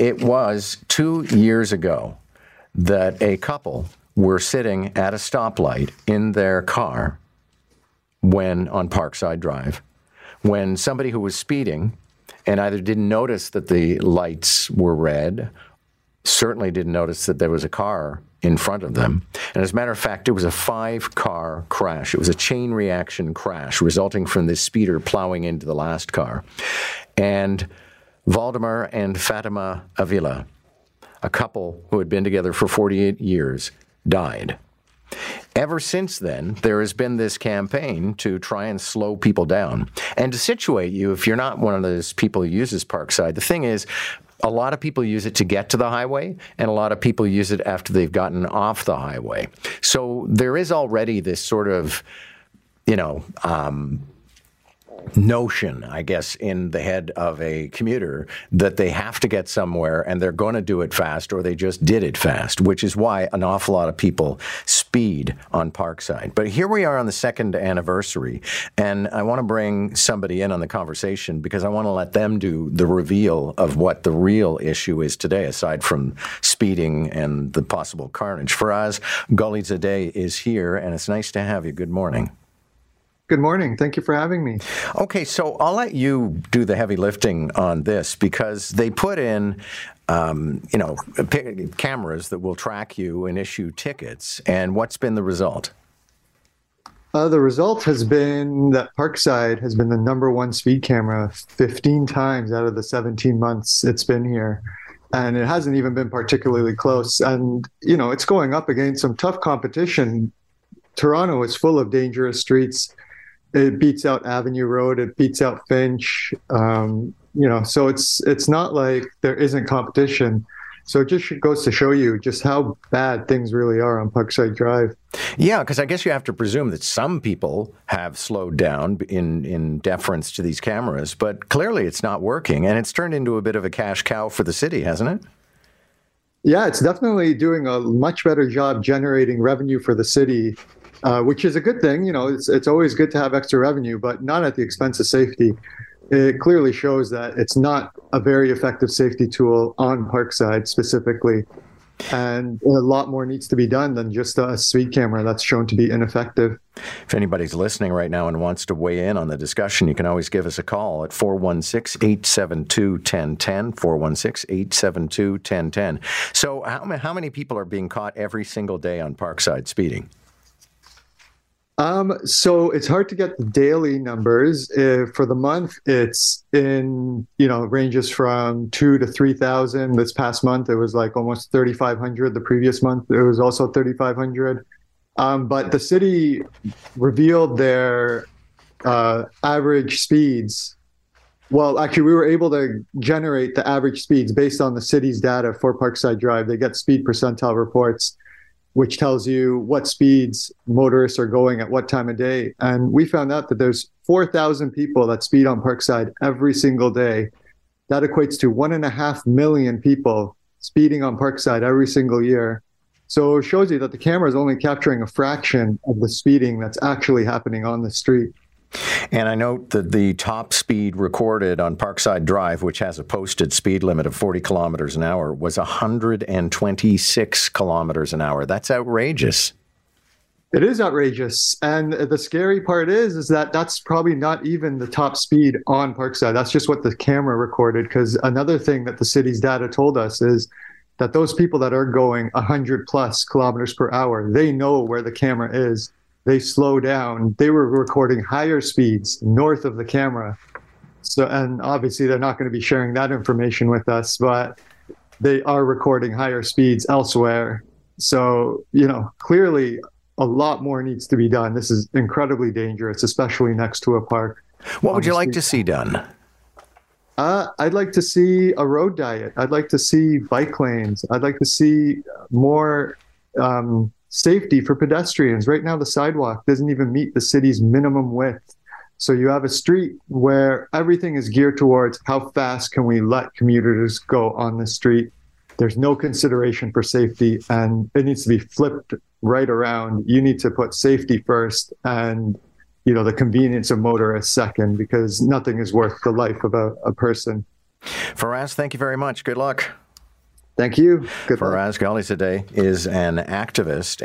it was two years ago that a couple were sitting at a stoplight in their car when on Parkside Drive when somebody who was speeding and either didn't notice that the lights were red, certainly didn't notice that there was a car in front of them. And as a matter of fact, it was a five car crash. It was a chain reaction crash resulting from this speeder plowing into the last car. And Valdemar and Fatima Avila, a couple who had been together for 48 years, died. Ever since then, there has been this campaign to try and slow people down. And to situate you, if you're not one of those people who uses Parkside, the thing is, a lot of people use it to get to the highway, and a lot of people use it after they've gotten off the highway. So there is already this sort of, you know, um, notion, I guess, in the head of a commuter that they have to get somewhere and they're going to do it fast or they just did it fast, which is why an awful lot of people speed on Parkside. But here we are on the second anniversary, and I want to bring somebody in on the conversation because I want to let them do the reveal of what the real issue is today, aside from speeding and the possible carnage. Faraz Gholizadeh is here, and it's nice to have you. Good morning. Good morning. Thank you for having me. Okay, so I'll let you do the heavy lifting on this because they put in, um, you know, cameras that will track you and issue tickets. And what's been the result? Uh, the result has been that Parkside has been the number one speed camera 15 times out of the 17 months it's been here. And it hasn't even been particularly close. And, you know, it's going up against some tough competition. Toronto is full of dangerous streets it beats out Avenue Road, it beats out Finch. Um, you know, so it's it's not like there isn't competition. So it just goes to show you just how bad things really are on Parkside Drive. Yeah, because I guess you have to presume that some people have slowed down in in deference to these cameras, but clearly it's not working, and it's turned into a bit of a cash cow for the city, hasn't it? Yeah, it's definitely doing a much better job generating revenue for the city uh, which is a good thing. You know, it's it's always good to have extra revenue, but not at the expense of safety. It clearly shows that it's not a very effective safety tool on Parkside specifically, and a lot more needs to be done than just a speed camera that's shown to be ineffective. If anybody's listening right now and wants to weigh in on the discussion, you can always give us a call at 416 872 1010. 416 872 1010. So, how, how many people are being caught every single day on Parkside speeding? Um, so it's hard to get the daily numbers. Uh, for the month, it's in you know ranges from two to three thousand. This past month, it was like almost thirty five hundred. The previous month, it was also thirty five hundred. Um, but the city revealed their uh, average speeds. Well, actually, we were able to generate the average speeds based on the city's data for Parkside Drive. They get speed percentile reports which tells you what speeds motorists are going at what time of day. And we found out that there's 4,000 people that speed on Parkside every single day. That equates to one and a half million people speeding on Parkside every single year. So it shows you that the camera is only capturing a fraction of the speeding that's actually happening on the street. And I note that the top speed recorded on Parkside Drive, which has a posted speed limit of 40 kilometers an hour, was 126 kilometers an hour. That's outrageous. It is outrageous. And the scary part is is that that's probably not even the top speed on Parkside. That's just what the camera recorded because another thing that the city's data told us is that those people that are going 100 plus kilometers per hour, they know where the camera is they slow down. They were recording higher speeds north of the camera. So, and obviously they're not going to be sharing that information with us, but they are recording higher speeds elsewhere. So, you know, clearly a lot more needs to be done. This is incredibly dangerous, especially next to a park. What would you like to see done? Uh, I'd like to see a road diet. I'd like to see bike lanes. I'd like to see more um, safety for pedestrians. Right now, the sidewalk doesn't even meet the city's minimum width. So you have a street where everything is geared towards how fast can we let commuters go on the street. There's no consideration for safety, and it needs to be flipped right around. You need to put safety first, and you know the convenience of motorists second, because nothing is worth the life of a, a person. Faraz, thank you very much. Good luck. Thank you. Good Faraz luck. Gholizadeh is an activist.